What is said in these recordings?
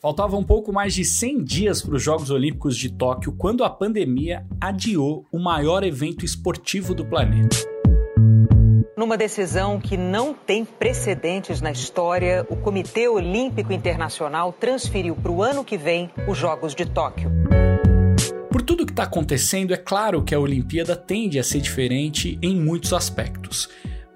Faltavam um pouco mais de 100 dias para os Jogos Olímpicos de Tóquio quando a pandemia adiou o maior evento esportivo do planeta. Numa decisão que não tem precedentes na história, o Comitê Olímpico Internacional transferiu para o ano que vem os Jogos de Tóquio. Por tudo que está acontecendo, é claro que a Olimpíada tende a ser diferente em muitos aspectos.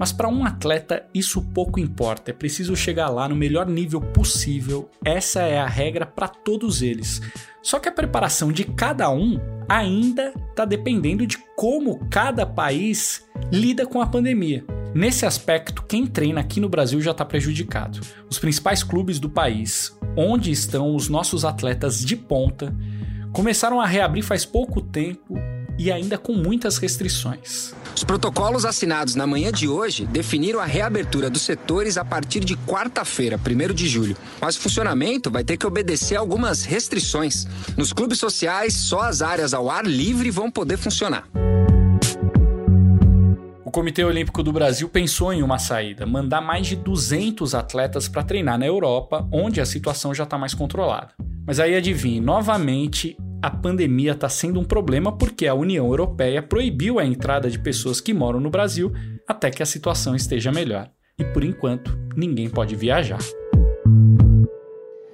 Mas para um atleta isso pouco importa, é preciso chegar lá no melhor nível possível. Essa é a regra para todos eles. Só que a preparação de cada um ainda está dependendo de como cada país lida com a pandemia. Nesse aspecto, quem treina aqui no Brasil já está prejudicado. Os principais clubes do país, onde estão os nossos atletas de ponta, começaram a reabrir faz pouco tempo e ainda com muitas restrições. Os protocolos assinados na manhã de hoje definiram a reabertura dos setores a partir de quarta-feira, 1 de julho. Mas o funcionamento vai ter que obedecer algumas restrições. Nos clubes sociais, só as áreas ao ar livre vão poder funcionar. O Comitê Olímpico do Brasil pensou em uma saída: mandar mais de 200 atletas para treinar na Europa, onde a situação já está mais controlada. Mas aí adivinhe, novamente a pandemia está sendo um problema porque a União Europeia proibiu a entrada de pessoas que moram no Brasil até que a situação esteja melhor. E por enquanto, ninguém pode viajar.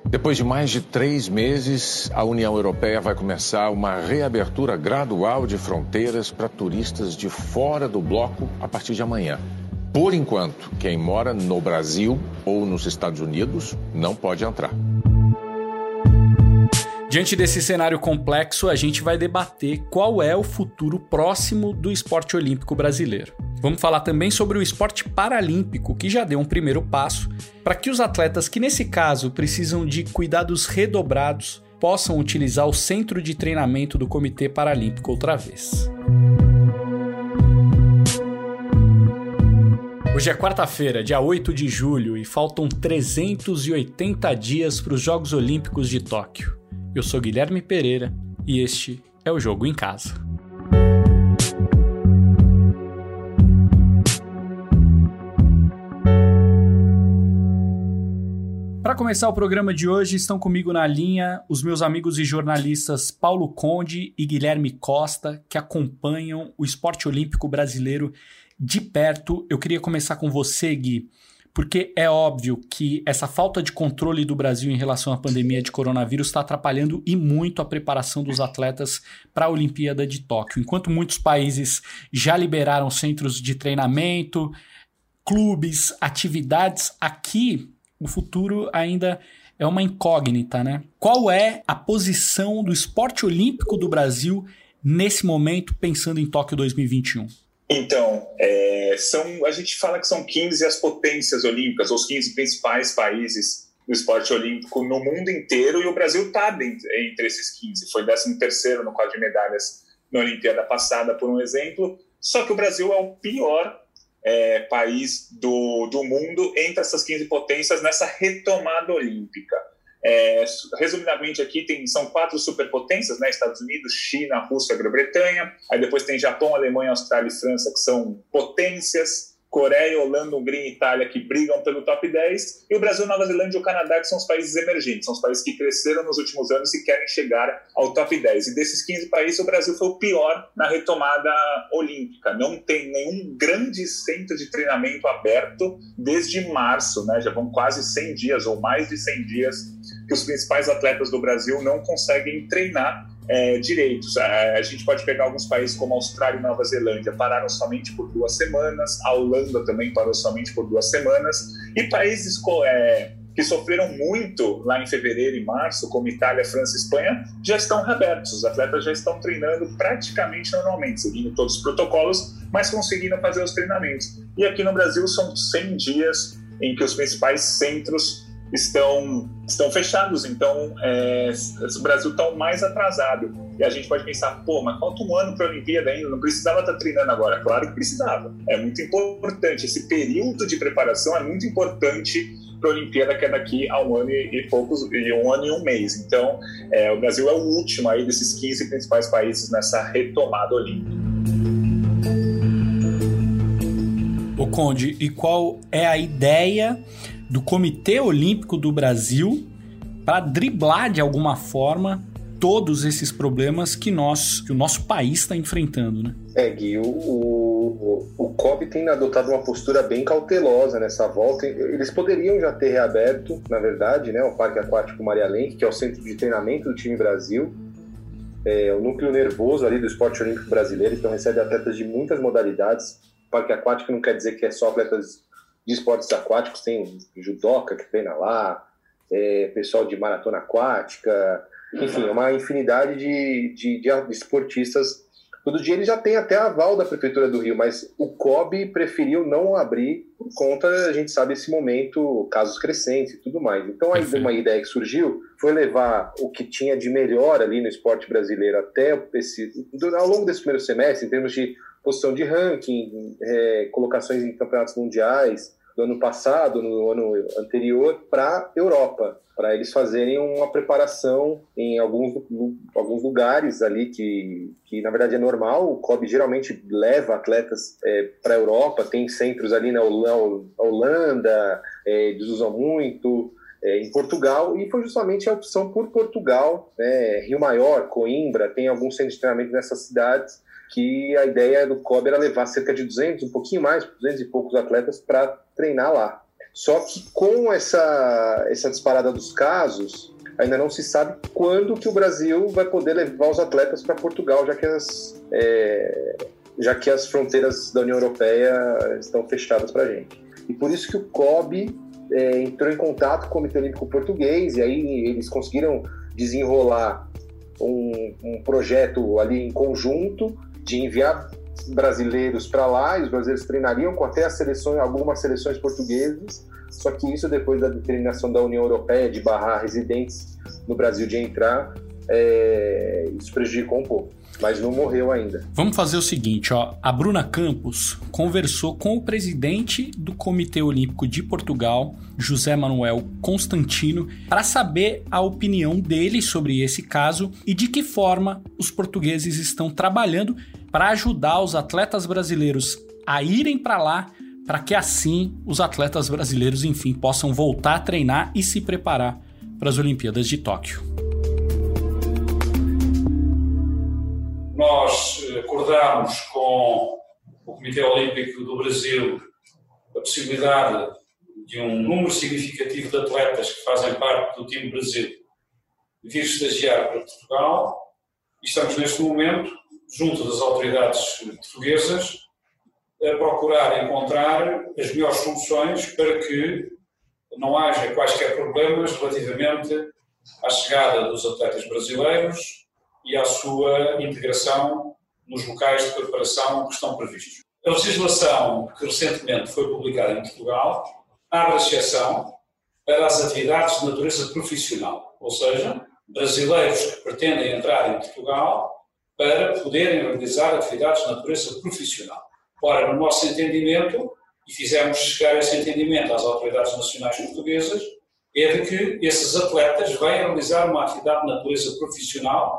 Depois de mais de três meses, a União Europeia vai começar uma reabertura gradual de fronteiras para turistas de fora do bloco a partir de amanhã. Por enquanto, quem mora no Brasil ou nos Estados Unidos não pode entrar. Diante desse cenário complexo, a gente vai debater qual é o futuro próximo do esporte olímpico brasileiro. Vamos falar também sobre o esporte paralímpico, que já deu um primeiro passo para que os atletas que, nesse caso, precisam de cuidados redobrados possam utilizar o centro de treinamento do Comitê Paralímpico outra vez. Hoje é quarta-feira, dia 8 de julho, e faltam 380 dias para os Jogos Olímpicos de Tóquio. Eu sou Guilherme Pereira e este é o Jogo em Casa. Para começar o programa de hoje, estão comigo na linha os meus amigos e jornalistas Paulo Conde e Guilherme Costa, que acompanham o esporte olímpico brasileiro de perto. Eu queria começar com você, Gui porque é óbvio que essa falta de controle do Brasil em relação à pandemia de coronavírus está atrapalhando e muito a preparação dos atletas para a Olimpíada de Tóquio. Enquanto muitos países já liberaram centros de treinamento, clubes, atividades, aqui o futuro ainda é uma incógnita, né? Qual é a posição do esporte olímpico do Brasil nesse momento, pensando em Tóquio 2021? Então, é, são, a gente fala que são 15 as potências olímpicas, os 15 principais países do esporte olímpico no mundo inteiro, e o Brasil está entre esses 15. Foi 13 no quadro de medalhas na Olimpíada passada, por um exemplo. Só que o Brasil é o pior é, país do, do mundo entre essas 15 potências nessa retomada olímpica. É, resumidamente aqui tem, são quatro superpotências, né? Estados Unidos, China, Rússia, Grã-Bretanha. Aí depois tem Japão, Alemanha, Austrália e França, que são potências. Coreia, Holanda, Hungria e Itália que brigam pelo top 10, e o Brasil, Nova Zelândia e o Canadá que são os países emergentes, são os países que cresceram nos últimos anos e querem chegar ao top 10. E desses 15 países, o Brasil foi o pior na retomada olímpica. Não tem nenhum grande centro de treinamento aberto desde março, né? Já vão quase 100 dias ou mais de 100 dias que os principais atletas do Brasil não conseguem treinar é, direitos. A, a, gente pode pegar alguns países como Austrália e Nova Zelândia, pararam somente por duas semanas, a Holanda também parou somente por duas semanas, e países é, que sofreram muito lá em fevereiro e março, como Itália, França e Espanha, já estão reabertos. Os atletas já estão treinando praticamente normalmente, seguindo todos os protocolos, mas conseguindo fazer os treinamentos. E aqui no Brasil são 100 dias em que os principais centros estão, estão fechados. Então, é, o Brasil está mais atrasado. E a gente pode pensar, pô, mas falta um ano para a Olimpíada ainda, não precisava estar tá treinando agora. Claro que precisava. É muito importante. Esse período de preparação é muito importante para a Olimpíada, que é daqui a um ano e, poucos, e um ano e um mês. Então, é, o Brasil é o último aí desses 15 principais países nessa retomada olímpica. O Conde, e qual é a ideia do Comitê Olímpico do Brasil para driblar de alguma forma todos esses problemas que nós, que o nosso país está enfrentando, né? É, Gui, o, o, o COB tem adotado uma postura bem cautelosa nessa volta. Eles poderiam já ter reaberto, na verdade, né, o Parque Aquático Maria Lenk, que é o centro de treinamento do time Brasil, é, o núcleo nervoso ali do esporte olímpico brasileiro, então recebe atletas de muitas modalidades. Parque aquático não quer dizer que é só atletas de esportes aquáticos, tem judoca que treina lá, é, pessoal de maratona aquática, enfim, é uma infinidade de, de, de esportistas. Todo dia ele já tem até aval da Prefeitura do Rio, mas o COB preferiu não abrir por conta, a gente sabe, esse momento, casos crescentes e tudo mais. Então, aí uma ideia que surgiu foi levar o que tinha de melhor ali no esporte brasileiro até esse, ao longo desse primeiro semestre, em termos de posição de ranking, é, colocações em campeonatos mundiais, do ano passado, no ano anterior, para Europa, para eles fazerem uma preparação em alguns, alguns lugares ali que, que, na verdade, é normal. O COB geralmente leva atletas é, para a Europa, tem centros ali na Holanda, é, eles usam muito. É, em Portugal, e foi justamente a opção por Portugal, né, Rio Maior, Coimbra, tem alguns centros de treinamento nessas cidades, que a ideia do COB era levar cerca de 200, um pouquinho mais, 200 e poucos atletas para treinar lá. Só que com essa, essa disparada dos casos, ainda não se sabe quando que o Brasil vai poder levar os atletas para Portugal, já que as, é, já que as fronteiras da União Europeia estão fechadas para a gente. E por isso que o COB é, entrou em contato com o Comitê Olímpico Português, e aí eles conseguiram desenrolar um, um projeto ali em conjunto de enviar brasileiros para lá, e os brasileiros treinariam com até as seleções, algumas seleções portuguesas, só que isso depois da determinação da União Europeia de barrar residentes no Brasil de entrar, é, isso prejudicou um pouco mas não morreu ainda. Vamos fazer o seguinte, ó. A Bruna Campos conversou com o presidente do Comitê Olímpico de Portugal, José Manuel Constantino, para saber a opinião dele sobre esse caso e de que forma os portugueses estão trabalhando para ajudar os atletas brasileiros a irem para lá, para que assim os atletas brasileiros, enfim, possam voltar a treinar e se preparar para as Olimpíadas de Tóquio. nós acordámos com o Comitê Olímpico do Brasil a possibilidade de um número significativo de atletas que fazem parte do time Brasil vir estagiar para Portugal e estamos neste momento, junto das autoridades portuguesas, a procurar encontrar as melhores soluções para que não haja quaisquer problemas relativamente à chegada dos atletas brasileiros e à sua integração nos locais de preparação que estão previstos. A legislação que recentemente foi publicada em Portugal abre exceção para as atividades de natureza profissional, ou seja, brasileiros que pretendem entrar em Portugal para poderem realizar atividades de natureza profissional. Ora, no nosso entendimento, e fizemos chegar esse entendimento às autoridades nacionais portuguesas, é de que esses atletas vêm realizar uma atividade de natureza profissional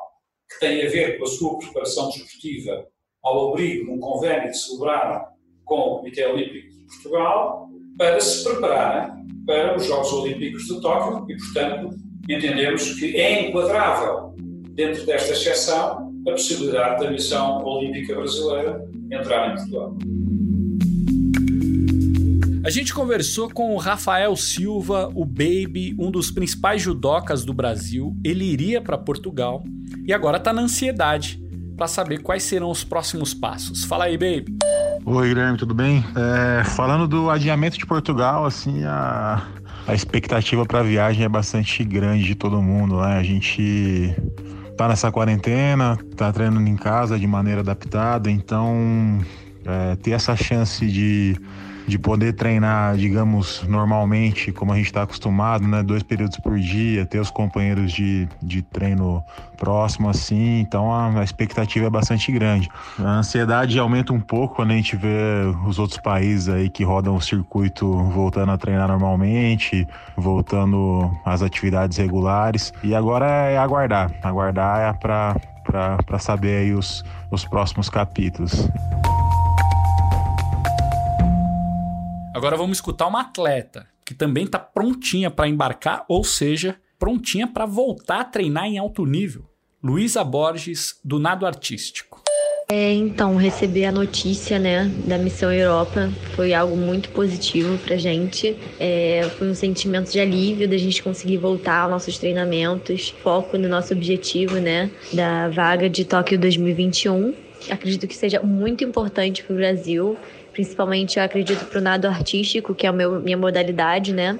que tem a ver com a sua preparação desportiva ao abrigo de um convênio que celebraram com o Comitê Olímpico de Portugal para se prepararem para os Jogos Olímpicos de Tóquio e, portanto, entendemos que é enquadrável dentro desta exceção a possibilidade da missão olímpica brasileira entrar em Portugal. A gente conversou com o Rafael Silva, o Baby, um dos principais judocas do Brasil. Ele iria para Portugal e agora está na ansiedade para saber quais serão os próximos passos. Fala aí, Baby. Oi, Guilherme, tudo bem? É, falando do adiamento de Portugal, assim, a, a expectativa para a viagem é bastante grande de todo mundo, né? A gente tá nessa quarentena, tá treinando em casa de maneira adaptada, então é, ter essa chance de de poder treinar, digamos, normalmente, como a gente está acostumado, né? Dois períodos por dia, ter os companheiros de, de treino próximo assim, então a, a expectativa é bastante grande. A ansiedade aumenta um pouco quando a gente vê os outros países aí que rodam o circuito voltando a treinar normalmente, voltando às atividades regulares. E agora é aguardar, aguardar é para saber aí os, os próximos capítulos. Agora vamos escutar uma atleta que também está prontinha para embarcar, ou seja, prontinha para voltar a treinar em alto nível. Luísa Borges, do Nado Artístico. É, então, receber a notícia né, da Missão Europa foi algo muito positivo pra gente. É, foi um sentimento de alívio da gente conseguir voltar aos nossos treinamentos, foco no nosso objetivo né, da vaga de Tóquio 2021. Acredito que seja muito importante para o Brasil Principalmente eu acredito pro nado artístico, que é a minha modalidade, né?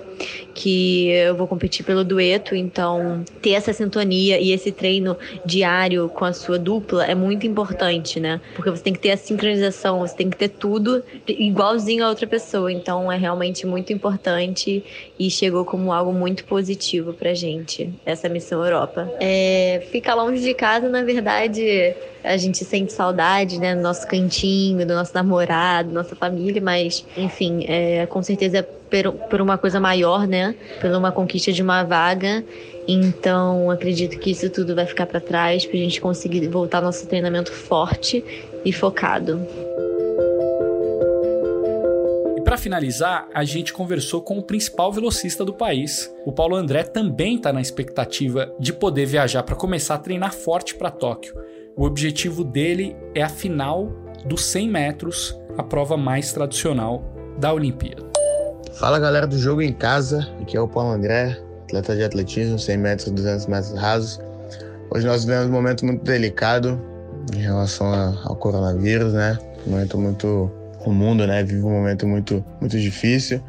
Que eu vou competir pelo dueto, então ter essa sintonia e esse treino diário com a sua dupla é muito importante, né? Porque você tem que ter a sincronização, você tem que ter tudo igualzinho a outra pessoa. Então é realmente muito importante e chegou como algo muito positivo pra gente, essa missão Europa. É, ficar longe de casa, na verdade, a gente sente saudade, né, do nosso cantinho, do nosso namorado, nossa família, mas, enfim, é, com certeza por, por uma coisa maior, né, por uma conquista de uma vaga. Então, acredito que isso tudo vai ficar para trás para a gente conseguir voltar nosso treinamento forte e focado. E para finalizar, a gente conversou com o principal velocista do país. O Paulo André também está na expectativa de poder viajar para começar a treinar forte para Tóquio. O objetivo dele é a final dos 100 metros, a prova mais tradicional da Olimpíada. Fala galera do Jogo em Casa, aqui é o Paulo André, atleta de atletismo, 100 metros, 200 metros rasos. Hoje nós vivemos um momento muito delicado em relação ao coronavírus, né? Um momento muito. O mundo, né? Vive um momento muito, muito difícil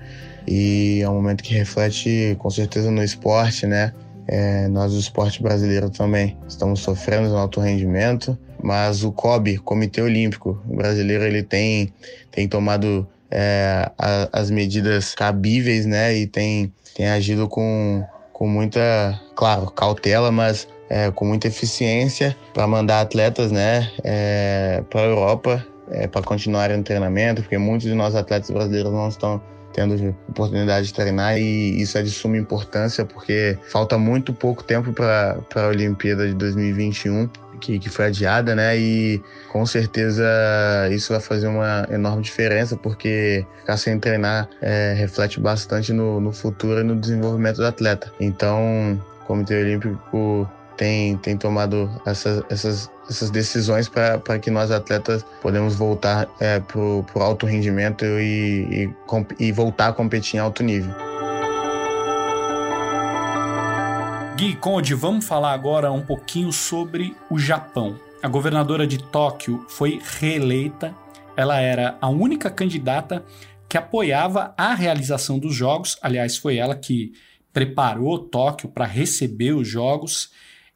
e é um momento que reflete com certeza no esporte, né? É, nós, o esporte brasileiro, também estamos sofrendo no alto rendimento, mas o COB, Comitê Olímpico Brasileiro, ele tem, tem tomado é, a, as medidas cabíveis, né? E tem, tem agido com, com muita, claro, cautela, mas é, com muita eficiência para mandar atletas, né, é, para a Europa é, para continuarem no treinamento, porque muitos de nós atletas brasileiros não estão tendo oportunidade de treinar e isso é de suma importância porque falta muito pouco tempo para a Olimpíada de 2021 que, que foi adiada, né? E com certeza isso vai fazer uma enorme diferença, porque ficar sem treinar é, reflete bastante no, no futuro e no desenvolvimento do atleta. Então, o Comitê Olímpico tem, tem tomado essas, essas, essas decisões para que nós atletas podemos voltar é, para o alto rendimento e, e, e voltar a competir em alto nível. Gui Conde, vamos falar agora um pouquinho sobre o Japão. A governadora de Tóquio foi reeleita. Ela era a única candidata que apoiava a realização dos Jogos. Aliás, foi ela que preparou Tóquio para receber os Jogos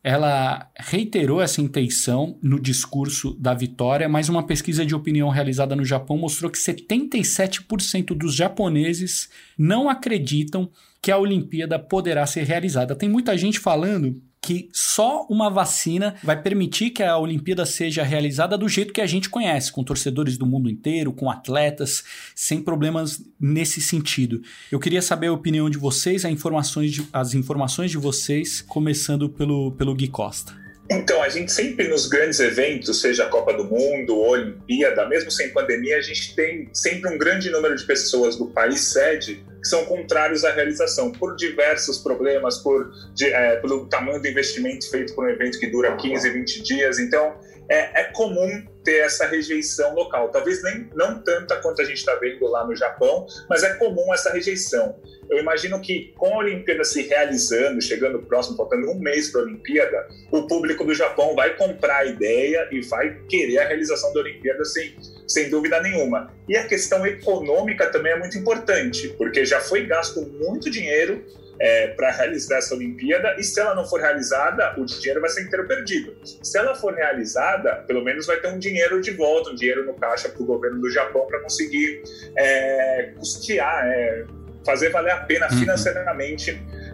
ela reiterou essa intenção no discurso da vitória, mas uma pesquisa de opinião realizada no Japão mostrou que 77% dos japoneses não acreditam que a Olimpíada poderá ser realizada. Tem muita gente falando que só uma vacina vai permitir que a Olimpíada seja realizada do jeito que a gente conhece, com torcedores do mundo inteiro, com atletas, sem problemas nesse sentido. Eu queria saber a opinião de vocês, as informações de, as informações de vocês, começando pelo, pelo Gui Costa. Então, a gente sempre nos grandes eventos, seja a Copa do Mundo, Olimpíada, mesmo sem pandemia, a gente tem sempre um grande número de pessoas do país sede que são contrários à realização, por diversos problemas, por, de, é, pelo tamanho do investimento feito por um evento que dura 15, 20 dias. Então, é, é comum ter essa rejeição local. Talvez nem não tanta quanto a gente está vendo lá no Japão, mas é comum essa rejeição. Eu imagino que com a Olimpíada se realizando, chegando próximo, faltando um mês para a Olimpíada, o público do Japão vai comprar a ideia e vai querer a realização da Olimpíada sem, sem dúvida nenhuma. E a questão econômica também é muito importante, porque já foi gasto muito dinheiro é, para realizar essa Olimpíada e se ela não for realizada, o dinheiro vai ser inteiro perdido. Se ela for realizada, pelo menos vai ter um dinheiro de volta, um dinheiro no caixa para o governo do Japão para conseguir é, custear, é, fazer valer a pena uhum. financeiramente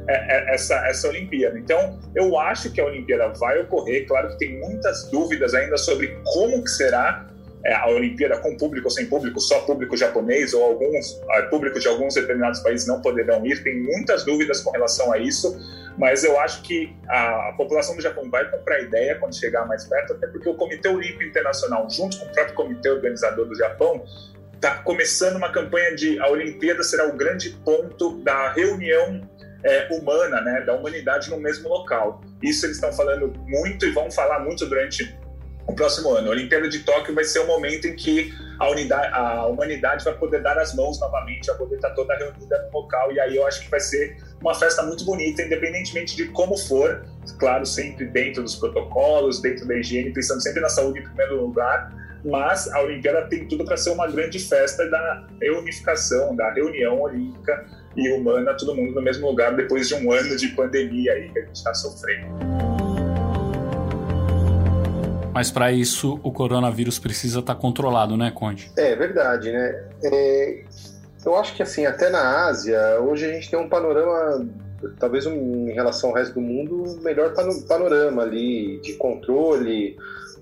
é, é, essa, essa Olimpíada. Então, eu acho que a Olimpíada vai ocorrer. Claro que tem muitas dúvidas ainda sobre como que será é, a Olimpíada com público ou sem público, só público japonês ou alguns uh, público de alguns determinados países não poderão ir. Tem muitas dúvidas com relação a isso, mas eu acho que a, população do Japão vai comprar ideia quando chegar mais perto, até porque o Comitê Olímpico Internacional, junto com o próprio Comitê Organizador do Japão, está começando uma campanha de a Olimpíada será o grande ponto da reunião é, humana, né, da humanidade no mesmo local. Isso eles estão falando muito e vão falar muito durante o próximo ano. A Olimpíada de Tóquio vai ser o momento em que a, unidade, a humanidade vai poder dar as mãos novamente, vai poder estar toda reunida no local. E aí eu acho que vai ser uma festa muito bonita, independentemente de como for. Claro, sempre dentro dos protocolos, dentro da higiene, pensando sempre na saúde em primeiro lugar. Mas a Olimpíada tem tudo para ser uma grande festa da reunificação, da reunião olímpica e humana, todo mundo no mesmo lugar, depois de um ano de pandemia aí que a gente está sofrendo. Mas para isso o coronavírus precisa estar tá controlado, né, Conde? É verdade, né? É, eu acho que assim, até na Ásia, hoje a gente tem um panorama, talvez um, em relação ao resto do mundo, melhor panorama ali de controle.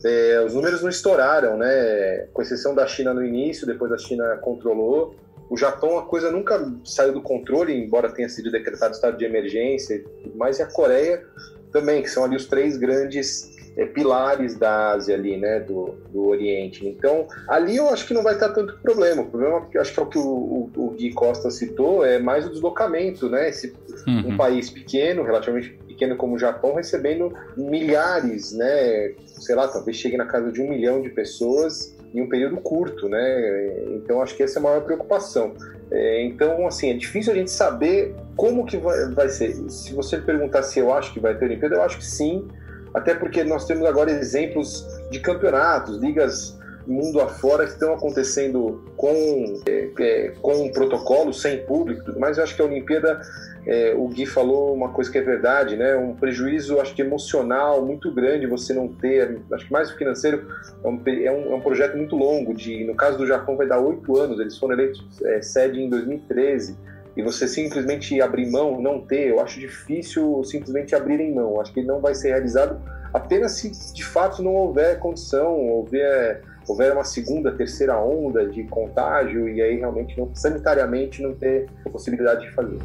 É, os números não estouraram, né? Com exceção da China no início, depois a China controlou. O Japão, a coisa nunca saiu do controle, embora tenha sido decretado estado de emergência, mas e a Coreia também, que são ali os três grandes é, pilares da Ásia ali, né, do, do Oriente. Então, ali eu acho que não vai estar tanto problema. O problema, acho que é o que o, o, o Gui Costa citou, é mais o deslocamento, né? Esse, uhum. Um país pequeno, relativamente pequeno como o Japão, recebendo milhares, né? Sei lá, talvez chegue na casa de um milhão de pessoas em um período curto, né? Então acho que essa é a maior preocupação. É, então, assim, é difícil a gente saber como que vai, vai ser. Se você perguntar se eu acho que vai ter Olimpíada, eu acho que sim, até porque nós temos agora exemplos de campeonatos, ligas mundo afora que estão acontecendo com, é, é, com um protocolo, sem público mais. Eu acho que a Olimpíada, é, o Gui falou uma coisa que é verdade, né? Um prejuízo, acho que emocional muito grande você não ter, acho que mais o financeiro, é um, é um, é um projeto muito longo, de, no caso do Japão vai dar oito anos, eles foram eleitos é, sede em 2013 e você simplesmente abrir mão, não ter, eu acho difícil simplesmente abrirem mão. Acho que não vai ser realizado apenas se de fato não houver condição, houver, houver uma segunda, terceira onda de contágio e aí realmente não, sanitariamente não ter possibilidade de fazer.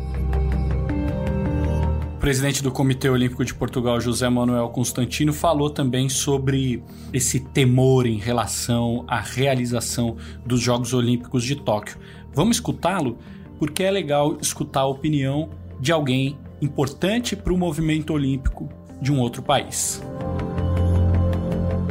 O presidente do Comitê Olímpico de Portugal, José Manuel Constantino, falou também sobre esse temor em relação à realização dos Jogos Olímpicos de Tóquio. Vamos escutá-lo? Porque é legal escutar a opinião de alguém importante para o movimento olímpico de um outro país.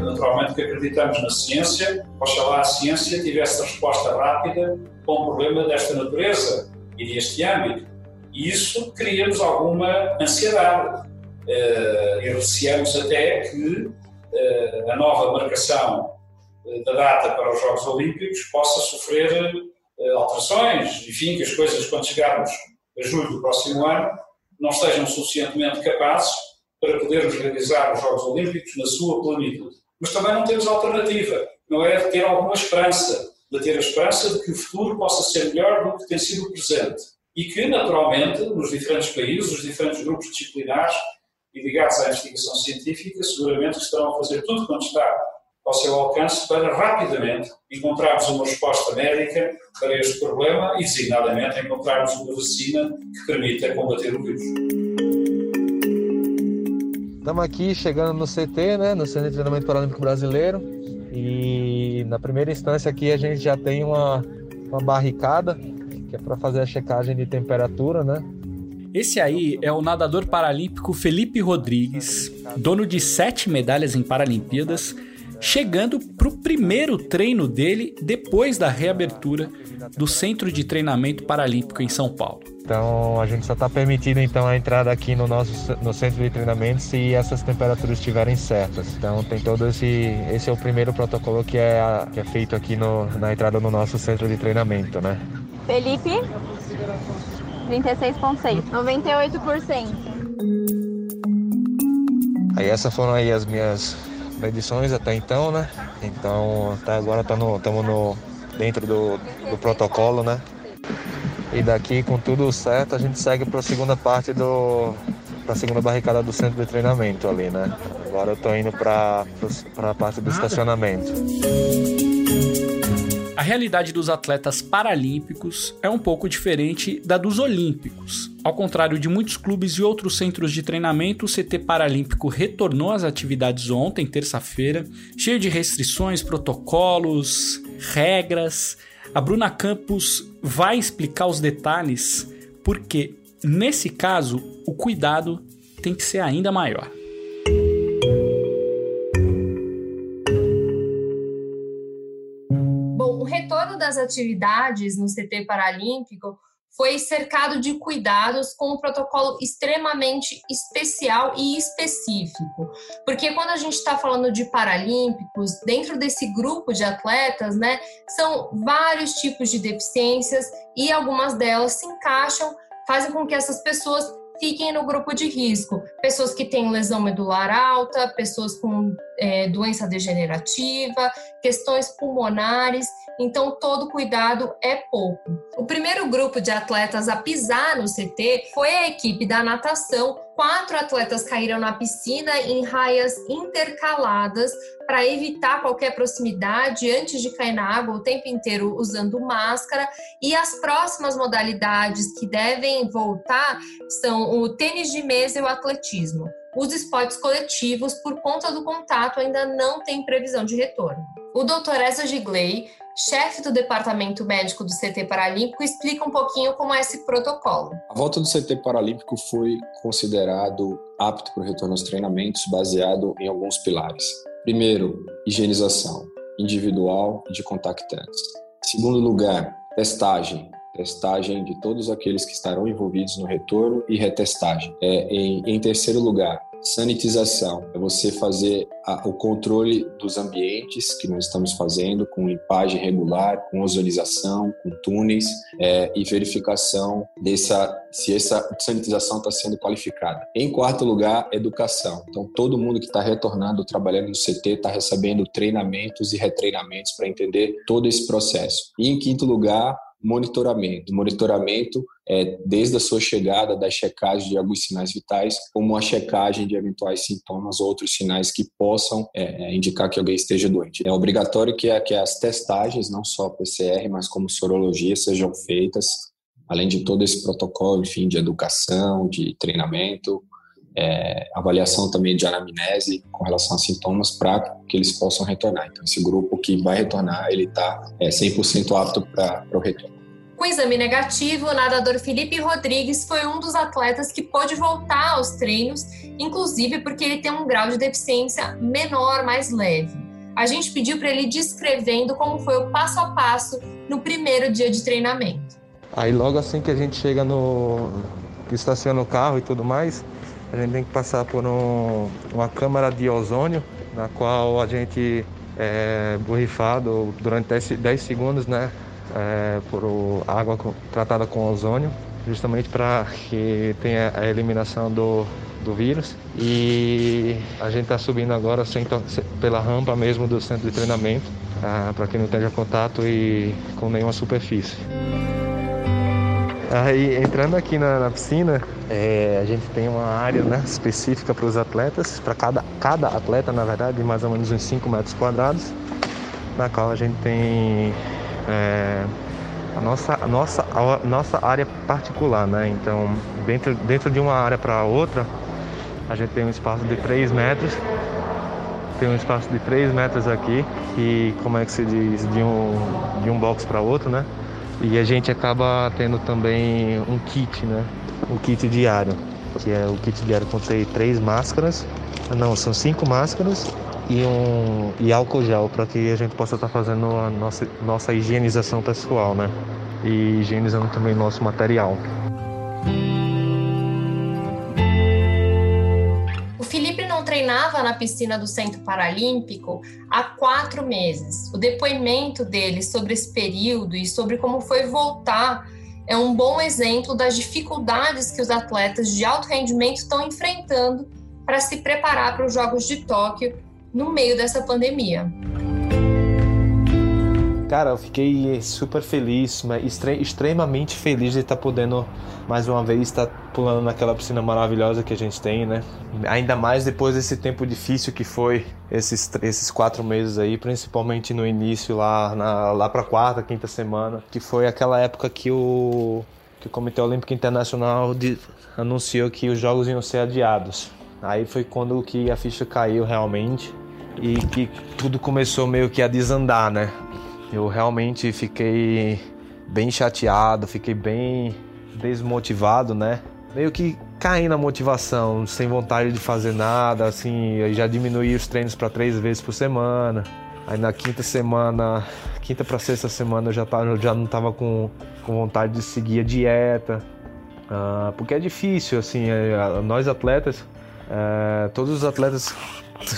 Naturalmente que acreditamos na ciência, oxalá a ciência tivesse resposta rápida para um problema desta natureza e deste âmbito. E isso cria-nos alguma ansiedade. E receamos até que uh, a nova marcação uh, da data para os Jogos Olímpicos possa sofrer eh, alterações, enfim, que as coisas, quando chegarmos a julho do próximo ano, não estejam suficientemente capazes para podermos realizar os Jogos Olímpicos na sua plenitude. Mas também não temos alternativa, não é de ter alguma esperança, de ter a esperança de que o futuro possa ser melhor do que tem sido o presente. E que, naturalmente, nos diferentes países, os diferentes grupos disciplinares e ligados à investigação científica, seguramente estarão a fazer tudo quanto está ao seu alcance para rapidamente encontrarmos uma resposta médica para este problema e, designadamente, encontrarmos uma vacina que permita combater o vírus. Estamos aqui chegando no CT, né, no Centro de Treinamento Paralímpico Brasileiro, e na primeira instância aqui a gente já tem uma, uma barricada, que é para fazer a checagem de temperatura, né, esse aí é o nadador paralímpico Felipe Rodrigues, dono de sete medalhas em Paralimpíadas, chegando para o primeiro treino dele depois da reabertura do Centro de Treinamento Paralímpico em São Paulo. Então a gente só está permitindo então a entrada aqui no nosso no centro de treinamento se essas temperaturas estiverem certas. Então tem todo esse esse é o primeiro protocolo que é, a, que é feito aqui no, na entrada no nosso centro de treinamento, né? Felipe 36.6, 98%. Aí essas foram aí as minhas edições até então, né? Então até agora estamos tá no, dentro do, do protocolo, né? E daqui com tudo certo a gente segue para a segunda parte do para a segunda barricada do centro de treinamento ali, né? Agora eu estou indo para a parte do estacionamento. Realidade dos atletas paralímpicos é um pouco diferente da dos olímpicos. Ao contrário de muitos clubes e outros centros de treinamento, o CT Paralímpico retornou às atividades ontem, terça-feira, cheio de restrições, protocolos, regras. A Bruna Campos vai explicar os detalhes porque nesse caso, o cuidado tem que ser ainda maior. Das atividades no CT Paralímpico foi cercado de cuidados com um protocolo extremamente especial e específico. Porque quando a gente está falando de paralímpicos, dentro desse grupo de atletas, né, são vários tipos de deficiências e algumas delas se encaixam, fazem com que essas pessoas fiquem no grupo de risco. Pessoas que têm lesão medular alta, pessoas com é, doença degenerativa, questões pulmonares. Então, todo cuidado é pouco. O primeiro grupo de atletas a pisar no CT foi a equipe da natação. Quatro atletas caíram na piscina em raias intercaladas para evitar qualquer proximidade antes de cair na água o tempo inteiro usando máscara. E as próximas modalidades que devem voltar são o tênis de mesa e o atletismo. Os esportes coletivos, por conta do contato, ainda não têm previsão de retorno. O Dr. Eza Gigley, chefe do Departamento Médico do CT Paralímpico, explica um pouquinho como é esse protocolo. A volta do CT Paralímpico foi considerado apto para o retorno aos treinamentos baseado em alguns pilares. Primeiro, higienização individual de contactantes. Segundo lugar, testagem, testagem de todos aqueles que estarão envolvidos no retorno e retestagem. É, em, em terceiro lugar, sanitização, é você fazer a, o controle dos ambientes que nós estamos fazendo com limpagem regular, com ozonização, com túneis é, e verificação dessa se essa sanitização está sendo qualificada. Em quarto lugar, educação. Então todo mundo que está retornando trabalhando no CT está recebendo treinamentos e retreinamentos para entender todo esse processo. E em quinto lugar, monitoramento. Monitoramento é desde a sua chegada, da checagem de alguns sinais vitais, como a checagem de eventuais sintomas ou outros sinais que possam é, é indicar que alguém esteja doente. É obrigatório que, que as testagens, não só PCR, mas como sorologia, sejam feitas, além de todo esse protocolo, enfim, de educação, de treinamento, é, avaliação também de anamnese com relação a sintomas para que eles possam retornar. Então, esse grupo que vai retornar, ele está é, 100% apto para o retorno. Com exame negativo, o nadador Felipe Rodrigues foi um dos atletas que pôde voltar aos treinos, inclusive porque ele tem um grau de deficiência menor, mais leve. A gente pediu para ele descrevendo como foi o passo a passo no primeiro dia de treinamento. Aí logo assim que a gente chega no que estaciona o carro e tudo mais, a gente tem que passar por um, uma câmara de ozônio, na qual a gente é borrifado durante 10, 10 segundos, né? É, por água tratada com ozônio, justamente para que tenha a eliminação do, do vírus. E a gente está subindo agora sem, pela rampa mesmo do centro de treinamento, ah, para que não tenha contato e com nenhuma superfície. Aí entrando aqui na, na piscina, é, a gente tem uma área né, específica para os atletas, para cada, cada atleta, na verdade, mais ou menos uns 5 metros quadrados, na qual a gente tem é, a, nossa, a, nossa, a nossa área particular. Né? Então, dentro, dentro de uma área para outra, a gente tem um espaço de 3 metros tem um espaço de 3 metros aqui e como é que se diz de um de um box para outro né e a gente acaba tendo também um kit, né? O kit diário, que é o kit diário contém três máscaras, não, são cinco máscaras e um e álcool gel para que a gente possa estar tá fazendo a nossa nossa higienização pessoal, né? E higienizando também o nosso material. treinava na piscina do Centro Paralímpico há quatro meses. O depoimento dele sobre esse período e sobre como foi voltar é um bom exemplo das dificuldades que os atletas de alto rendimento estão enfrentando para se preparar para os Jogos de Tóquio no meio dessa pandemia. Cara, eu fiquei super feliz, extremamente feliz de estar podendo mais uma vez estar pulando naquela piscina maravilhosa que a gente tem, né? Ainda mais depois desse tempo difícil que foi esses, esses quatro meses aí, principalmente no início lá, na, lá para quarta, quinta semana, que foi aquela época que o, que o Comitê Olímpico Internacional de, anunciou que os jogos iam ser adiados. Aí foi quando que a ficha caiu realmente e que tudo começou meio que a desandar, né? Eu realmente fiquei bem chateado, fiquei bem desmotivado, né? meio que caindo na motivação, sem vontade de fazer nada, assim, eu já diminuí os treinos para três vezes por semana. Aí na quinta semana, quinta para sexta semana eu já, tava, eu já não tava com, com vontade de seguir a dieta, uh, porque é difícil, assim, é, nós atletas, é, todos os atletas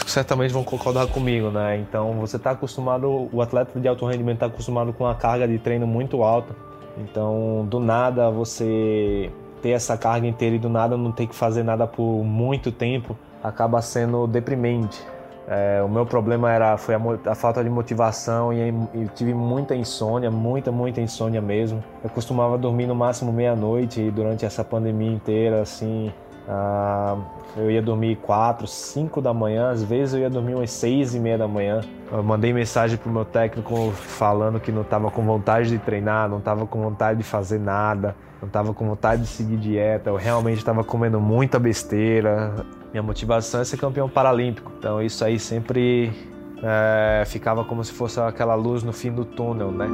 certamente vão concordar comigo, né? Então você está acostumado, o atleta de alto rendimento está acostumado com uma carga de treino muito alta. Então do nada você ter essa carga inteira e do nada não ter que fazer nada por muito tempo acaba sendo deprimente. É, o meu problema era foi a, a falta de motivação e, tive muita insônia, muita, muita insônia mesmo. Eu costumava dormir no máximo meia-noite e durante essa pandemia inteira, assim, ah, eu ia dormir 4, 5 da manhã, às vezes eu ia dormir umas 6 e meia da manhã. Eu mandei mensagem pro meu técnico falando que não estava com vontade de treinar, não estava com vontade de fazer nada, não estava com vontade de seguir dieta. Eu realmente estava comendo muita besteira. Minha motivação é ser campeão paralímpico, então isso aí sempre é, ficava como se fosse aquela luz no fim do túnel, né?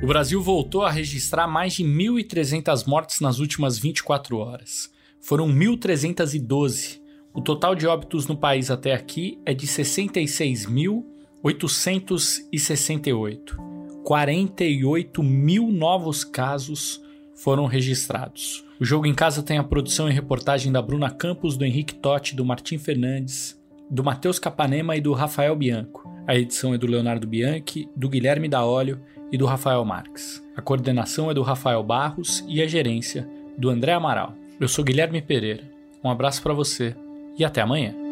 O Brasil voltou a registrar mais de 1.300 mortes nas últimas 24 horas. Foram 1.312. O total de óbitos no país até aqui é de 66.868. 48 mil novos casos foram registrados. O Jogo em Casa tem a produção e reportagem da Bruna Campos, do Henrique Totti, do Martim Fernandes, do Matheus Capanema e do Rafael Bianco. A edição é do Leonardo Bianchi, do Guilherme Daolio e do Rafael Marques. A coordenação é do Rafael Barros e a gerência do André Amaral. Eu sou Guilherme Pereira. Um abraço para você e até amanhã.